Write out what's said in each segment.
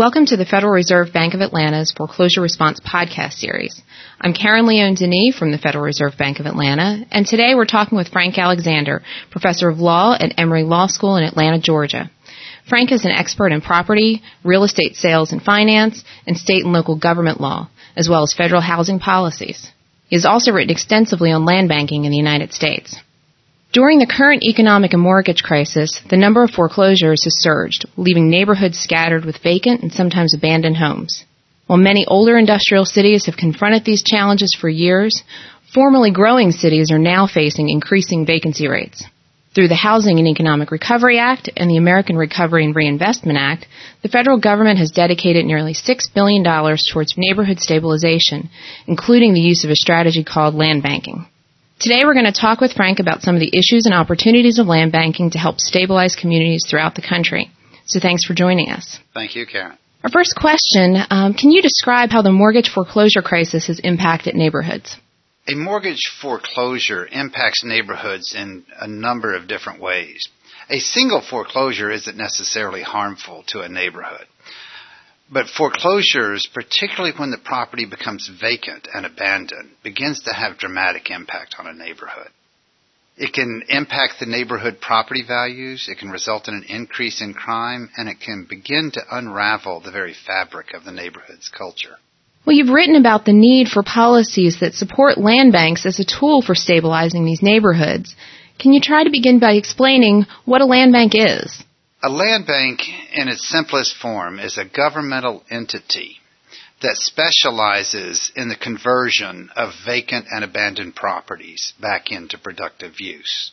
Welcome to the Federal Reserve Bank of Atlanta's Foreclosure Response podcast series. I'm Karen Leone de Nie from the Federal Reserve Bank of Atlanta, and today we're talking with Frank Alexander, professor of law at Emory Law School in Atlanta, Georgia. Frank is an expert in property, real estate sales and finance, and state and local government law, as well as federal housing policies. He has also written extensively on land banking in the United States. During the current economic and mortgage crisis, the number of foreclosures has surged, leaving neighborhoods scattered with vacant and sometimes abandoned homes. While many older industrial cities have confronted these challenges for years, formerly growing cities are now facing increasing vacancy rates. Through the Housing and Economic Recovery Act and the American Recovery and Reinvestment Act, the federal government has dedicated nearly $6 billion towards neighborhood stabilization, including the use of a strategy called land banking. Today we're going to talk with Frank about some of the issues and opportunities of land banking to help stabilize communities throughout the country. So thanks for joining us. Thank you, Karen. Our first question, um, can you describe how the mortgage foreclosure crisis has impacted neighborhoods? A mortgage foreclosure impacts neighborhoods in a number of different ways. A single foreclosure isn't necessarily harmful to a neighborhood. But foreclosures, particularly when the property becomes vacant and abandoned, begins to have dramatic impact on a neighborhood. It can impact the neighborhood property values, it can result in an increase in crime, and it can begin to unravel the very fabric of the neighborhood's culture. Well, you've written about the need for policies that support land banks as a tool for stabilizing these neighborhoods. Can you try to begin by explaining what a land bank is? A land bank, in its simplest form, is a governmental entity that specializes in the conversion of vacant and abandoned properties back into productive use.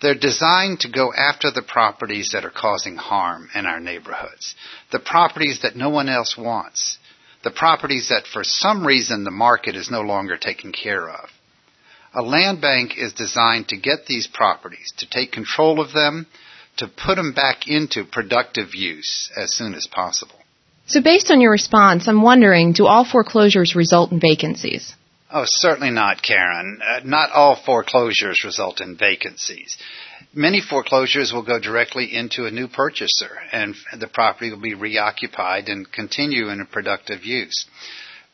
They're designed to go after the properties that are causing harm in our neighborhoods, the properties that no one else wants, the properties that for some reason the market is no longer taking care of. A land bank is designed to get these properties, to take control of them, to put them back into productive use as soon as possible. So based on your response, I'm wondering, do all foreclosures result in vacancies? Oh, certainly not, Karen. Uh, not all foreclosures result in vacancies. Many foreclosures will go directly into a new purchaser and the property will be reoccupied and continue in a productive use.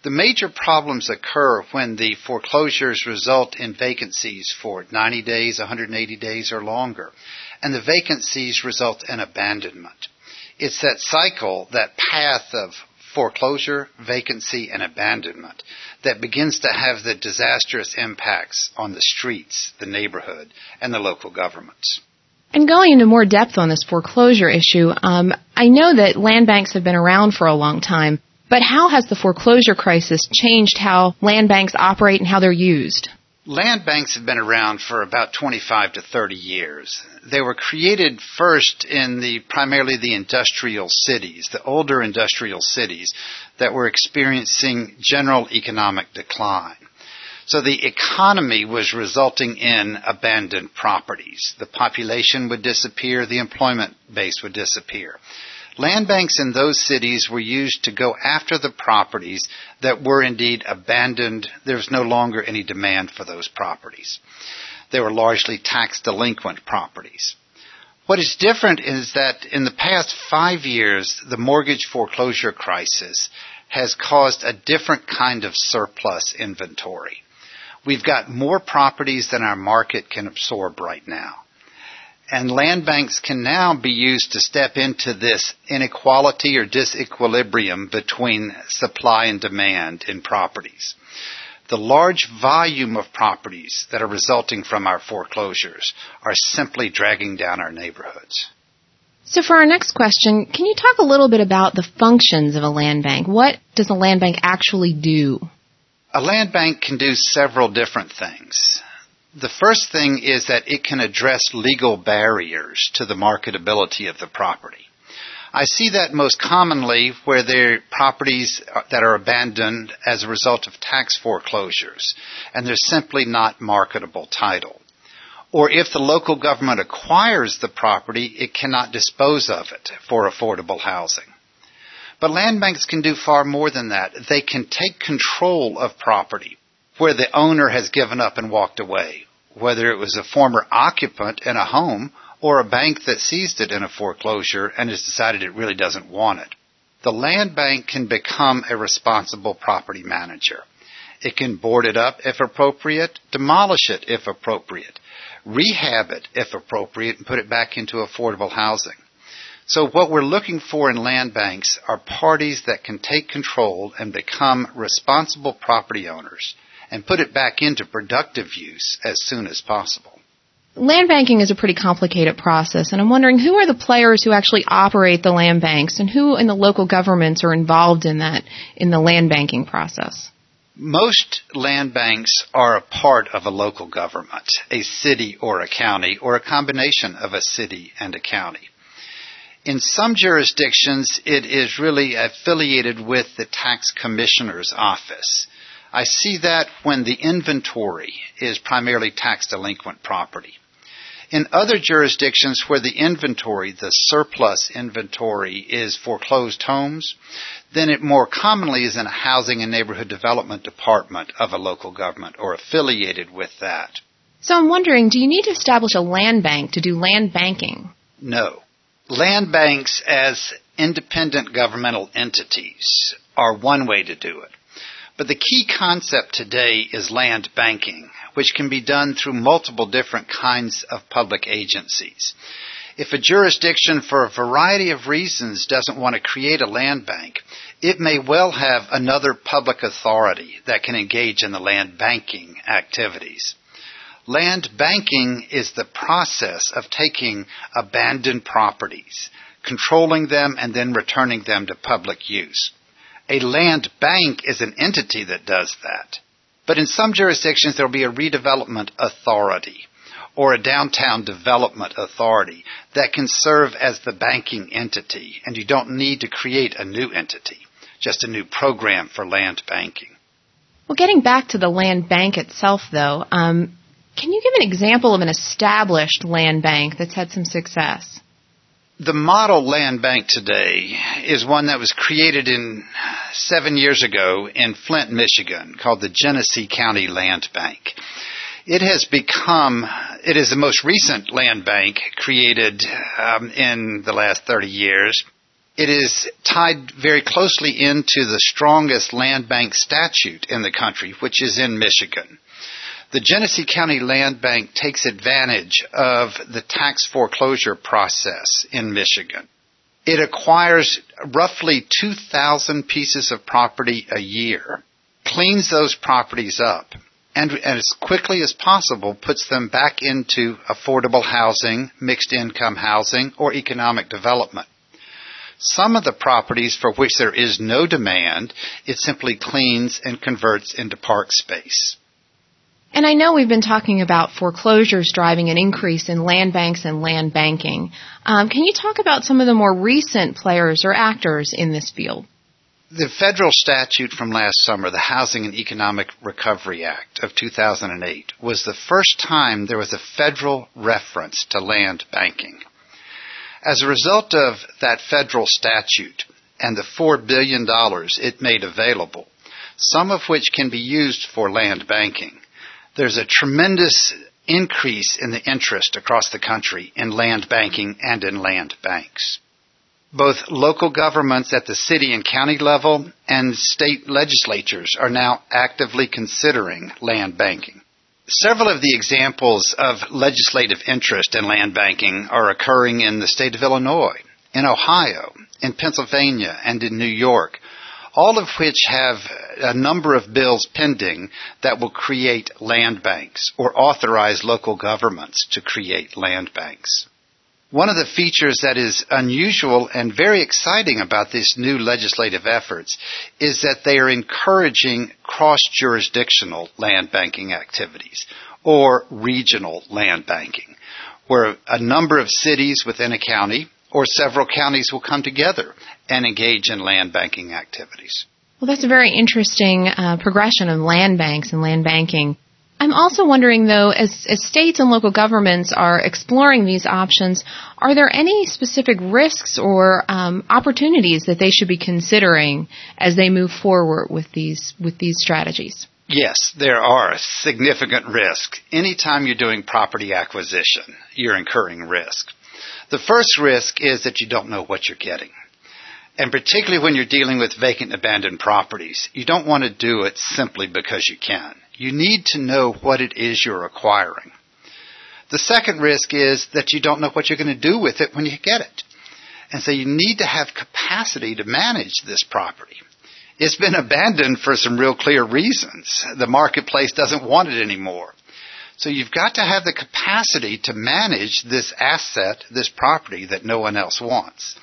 The major problems occur when the foreclosures result in vacancies for 90 days, 180 days, or longer and the vacancies result in abandonment. It's that cycle, that path of foreclosure, vacancy, and abandonment that begins to have the disastrous impacts on the streets, the neighborhood, and the local governments. And going into more depth on this foreclosure issue, um, I know that land banks have been around for a long time, but how has the foreclosure crisis changed how land banks operate and how they're used? Land banks have been around for about 25 to 30 years. They were created first in the primarily the industrial cities, the older industrial cities that were experiencing general economic decline. So the economy was resulting in abandoned properties. The population would disappear, the employment base would disappear. Land banks in those cities were used to go after the properties that were indeed abandoned. There was no longer any demand for those properties. They were largely tax delinquent properties. What is different is that in the past five years, the mortgage foreclosure crisis has caused a different kind of surplus inventory. We've got more properties than our market can absorb right now. And land banks can now be used to step into this inequality or disequilibrium between supply and demand in properties. The large volume of properties that are resulting from our foreclosures are simply dragging down our neighborhoods. So for our next question, can you talk a little bit about the functions of a land bank? What does a land bank actually do? A land bank can do several different things. The first thing is that it can address legal barriers to the marketability of the property. I see that most commonly where there are properties that are abandoned as a result of tax foreclosures and there's simply not marketable title. Or if the local government acquires the property, it cannot dispose of it for affordable housing. But land banks can do far more than that. They can take control of property where the owner has given up and walked away, whether it was a former occupant in a home or a bank that seized it in a foreclosure and has decided it really doesn't want it. the land bank can become a responsible property manager. It can board it up if appropriate, demolish it if appropriate, rehab it if appropriate, and put it back into affordable housing. So what we're looking for in land banks are parties that can take control and become responsible property owners and put it back into productive use as soon as possible. Land banking is a pretty complicated process, and I'm wondering who are the players who actually operate the land banks and who in the local governments are involved in that, in the land banking process? Most land banks are a part of a local government, a city or a county, or a combination of a city and a county. In some jurisdictions, it is really affiliated with the tax commissioner's office. I see that when the inventory is primarily tax delinquent property. In other jurisdictions where the inventory, the surplus inventory, is foreclosed homes, then it more commonly is in a housing and neighborhood development department of a local government or affiliated with that. So I'm wondering, do you need to establish a land bank to do land banking? No. Land banks as independent governmental entities are one way to do it. But the key concept today is land banking, which can be done through multiple different kinds of public agencies. If a jurisdiction, for a variety of reasons, doesn't want to create a land bank, it may well have another public authority that can engage in the land banking activities. Land banking is the process of taking abandoned properties, controlling them, and then returning them to public use. A land bank is an entity that does that. But in some jurisdictions, there will be a redevelopment authority or a downtown development authority that can serve as the banking entity, and you don't need to create a new entity, just a new program for land banking. Well, getting back to the land bank itself, though, um, can you give an example of an established land bank that's had some success? The model land bank today is one that was created in seven years ago in Flint, Michigan, called the Genesee County Land Bank. It has become, it is the most recent land bank created um, in the last 30 years. It is tied very closely into the strongest land bank statute in the country, which is in Michigan the Genesee County Land Bank takes advantage of the tax foreclosure process in Michigan. It acquires roughly 2,000 pieces of property a year, cleans those properties up, and, and, as quickly as possible puts them back into affordable housing, mixed income housing, or economic development. Some of the properties for which there is no demand, it simply cleans and converts into park space. And I know we've been talking about foreclosures driving an increase in land banks and land banking. Um, can you talk about some of the more recent players or actors in this field? The federal statute from last summer, the Housing and Economic Recovery Act of 2008, was the first time there was a federal reference to land banking. As a result of that federal statute and the $4 billion it made available, some of which can be used for land banking, there's a tremendous increase in the interest across the country in land banking and in land banks. Both local governments at the city and county level and state legislatures are now actively considering land banking. Several of the examples of legislative interest in land banking are occurring in the state of Illinois, in Ohio, in Pennsylvania, and in New York, all of which have a number of bills pending that will create land banks or authorize local governments to create land banks. One of the features that is unusual and very exciting about these new legislative efforts is that they are encouraging cross-jurisdictional land banking activities or regional land banking, where a number of cities within a county or several counties will come together and engage in land banking activities. Well, that's a very interesting uh, progression of land banks and land banking. I'm also wondering, though, as, as, states and local governments are exploring these options, are there any specific risks or um, opportunities that they should be considering as they move forward with these with these strategies? Yes, there are significant risks. Anytime you're doing property acquisition, you're incurring risk. The first risk is that you don't know what you're getting. And particularly when you're dealing with vacant abandoned properties, you don't want to do it simply because you can. You need to know what it is you're acquiring. The second risk is that you don't know what you're going to do with it when you get it. And so you need to have capacity to manage this property. It's been abandoned for some real clear reasons. The marketplace doesn't want it anymore. So you've got to have the capacity to manage this asset, this property that no one else wants.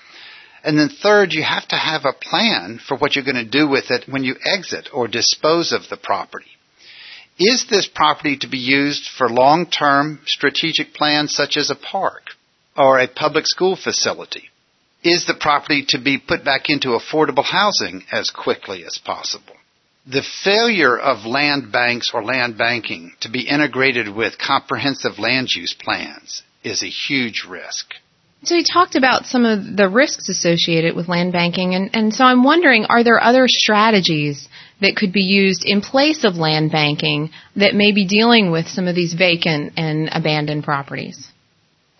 And then third, you have to have a plan for what you're going to do with it when you exit or dispose of the property. Is this property to be used for long-term strategic plans such as a park or a public school facility? Is the property to be put back into affordable housing as quickly as possible? The failure of land banks or land banking to be integrated with comprehensive land use plans is a huge risk. So you talked about some of the risks associated with land banking, and, and so I'm wondering, are there other strategies that could be used in place of land banking that may be dealing with some of these vacant and abandoned properties?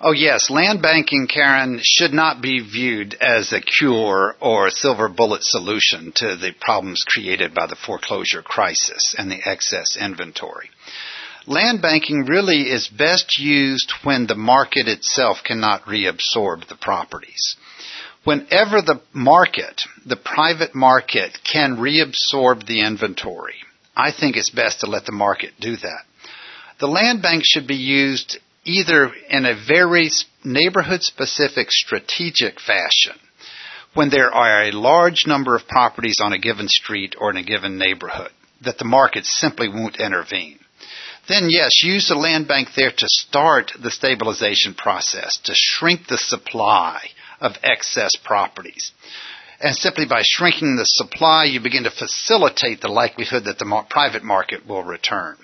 Oh yes, land banking, Karen, should not be viewed as a cure or a silver bullet solution to the problems created by the foreclosure crisis and the excess inventory. Land banking really is best used when the market itself cannot reabsorb the properties. Whenever the market, the private market, can reabsorb the inventory, I think it's best to let the market do that. The land bank should be used either in a very neighborhood specific strategic fashion when there are a large number of properties on a given street or in a given neighborhood that the market simply won't intervene then yes, use the land bank there to start the stabilization process, to shrink the supply of excess properties. And simply by shrinking the supply, you begin to facilitate the likelihood that the private market will return.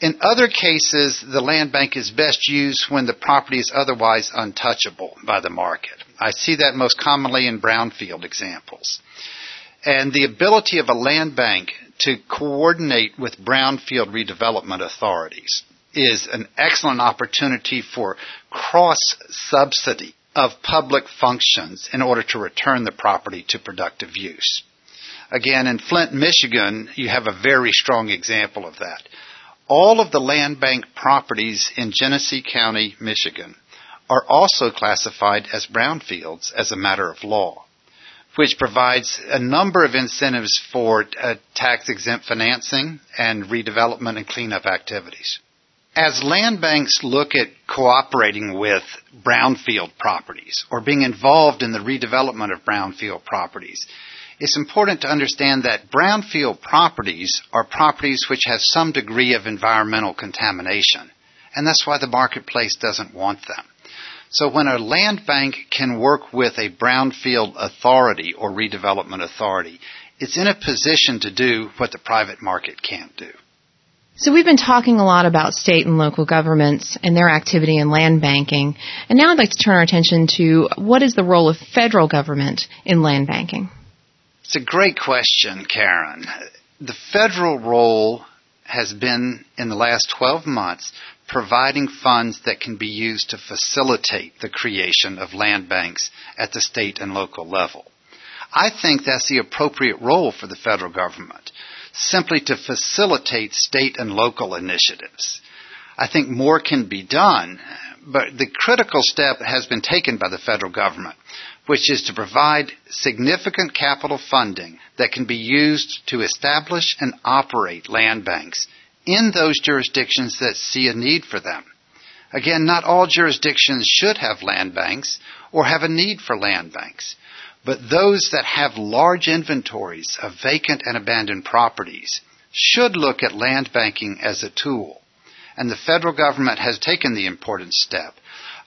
In other cases, the land bank is best used when the property is otherwise untouchable by the market. I see that most commonly in brownfield examples. And the ability of a land bank to coordinate with brownfield redevelopment authorities is an excellent opportunity for cross subsidy of public functions in order to return the property to productive use. Again, in Flint, Michigan, you have a very strong example of that. All of the land bank properties in Genesee County, Michigan, are also classified as brownfields as a matter of law which provides a number of incentives for uh, tax exempt financing and redevelopment and cleanup activities. As land banks look at cooperating with brownfield properties or being involved in the redevelopment of brownfield properties, it's important to understand that brownfield properties are properties which have some degree of environmental contamination, and that's why the marketplace doesn't want them. So when a land bank can work with a brownfield authority or redevelopment authority, it's in a position to do what the private market can't do. So we've been talking a lot about state and local governments and their activity in land banking, and now I'd like to turn our attention to what is the role of federal government in land banking? It's a great question, Karen. The federal role has been in the last 12 months providing funds that can be used to facilitate the creation of land banks at the state and local level. I think that's the appropriate role for the federal government, simply to facilitate state and local initiatives. I think more can be done, but the critical step has been taken by the federal government, which is to provide significant capital funding that can be used to establish and operate land banks in those jurisdictions that see a need for them. Again, not all jurisdictions should have land banks or have a need for land banks, but those that have large inventories of vacant and abandoned properties should look at land banking as a tool. And the federal government has taken the important step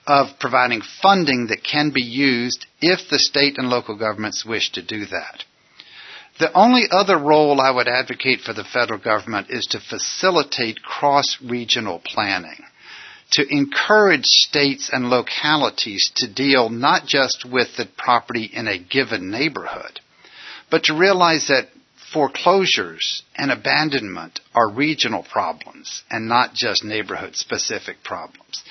of providing funding that can be used if the state and local governments wish to do that. The only other role I would advocate for the federal government is to facilitate cross-regional planning, to encourage states and localities to deal not just with the property in a given neighborhood, but to realize that foreclosures and abandonment are regional problems and not just neighborhood specific problems.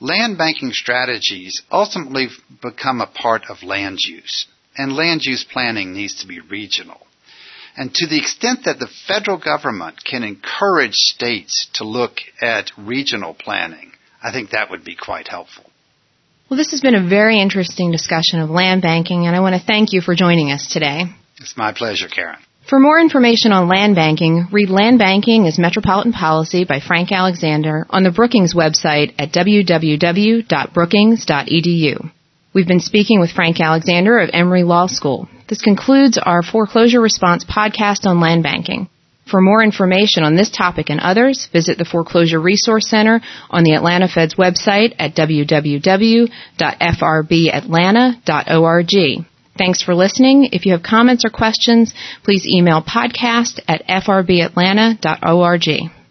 Land banking strategies ultimately become a part of land use and land use planning needs to be regional. And to the extent that the federal government can encourage states to look at regional planning, I think that would be quite helpful. Well, this has been a very interesting discussion of land banking, and I want to thank you for joining us today. It's my pleasure, Karen. For more information on land banking, read Land Banking as Metropolitan Policy by Frank Alexander on the Brookings website at www.brookings.edu. We've been speaking with Frank Alexander of Emory Law School. This concludes our foreclosure response podcast on land banking. For more information on this topic and others, visit the Foreclosure Resource Center on the Atlanta Fed's website at www.frbatlanta.org. Thanks for listening. If you have comments or questions, please email podcast at frbatlanta.org.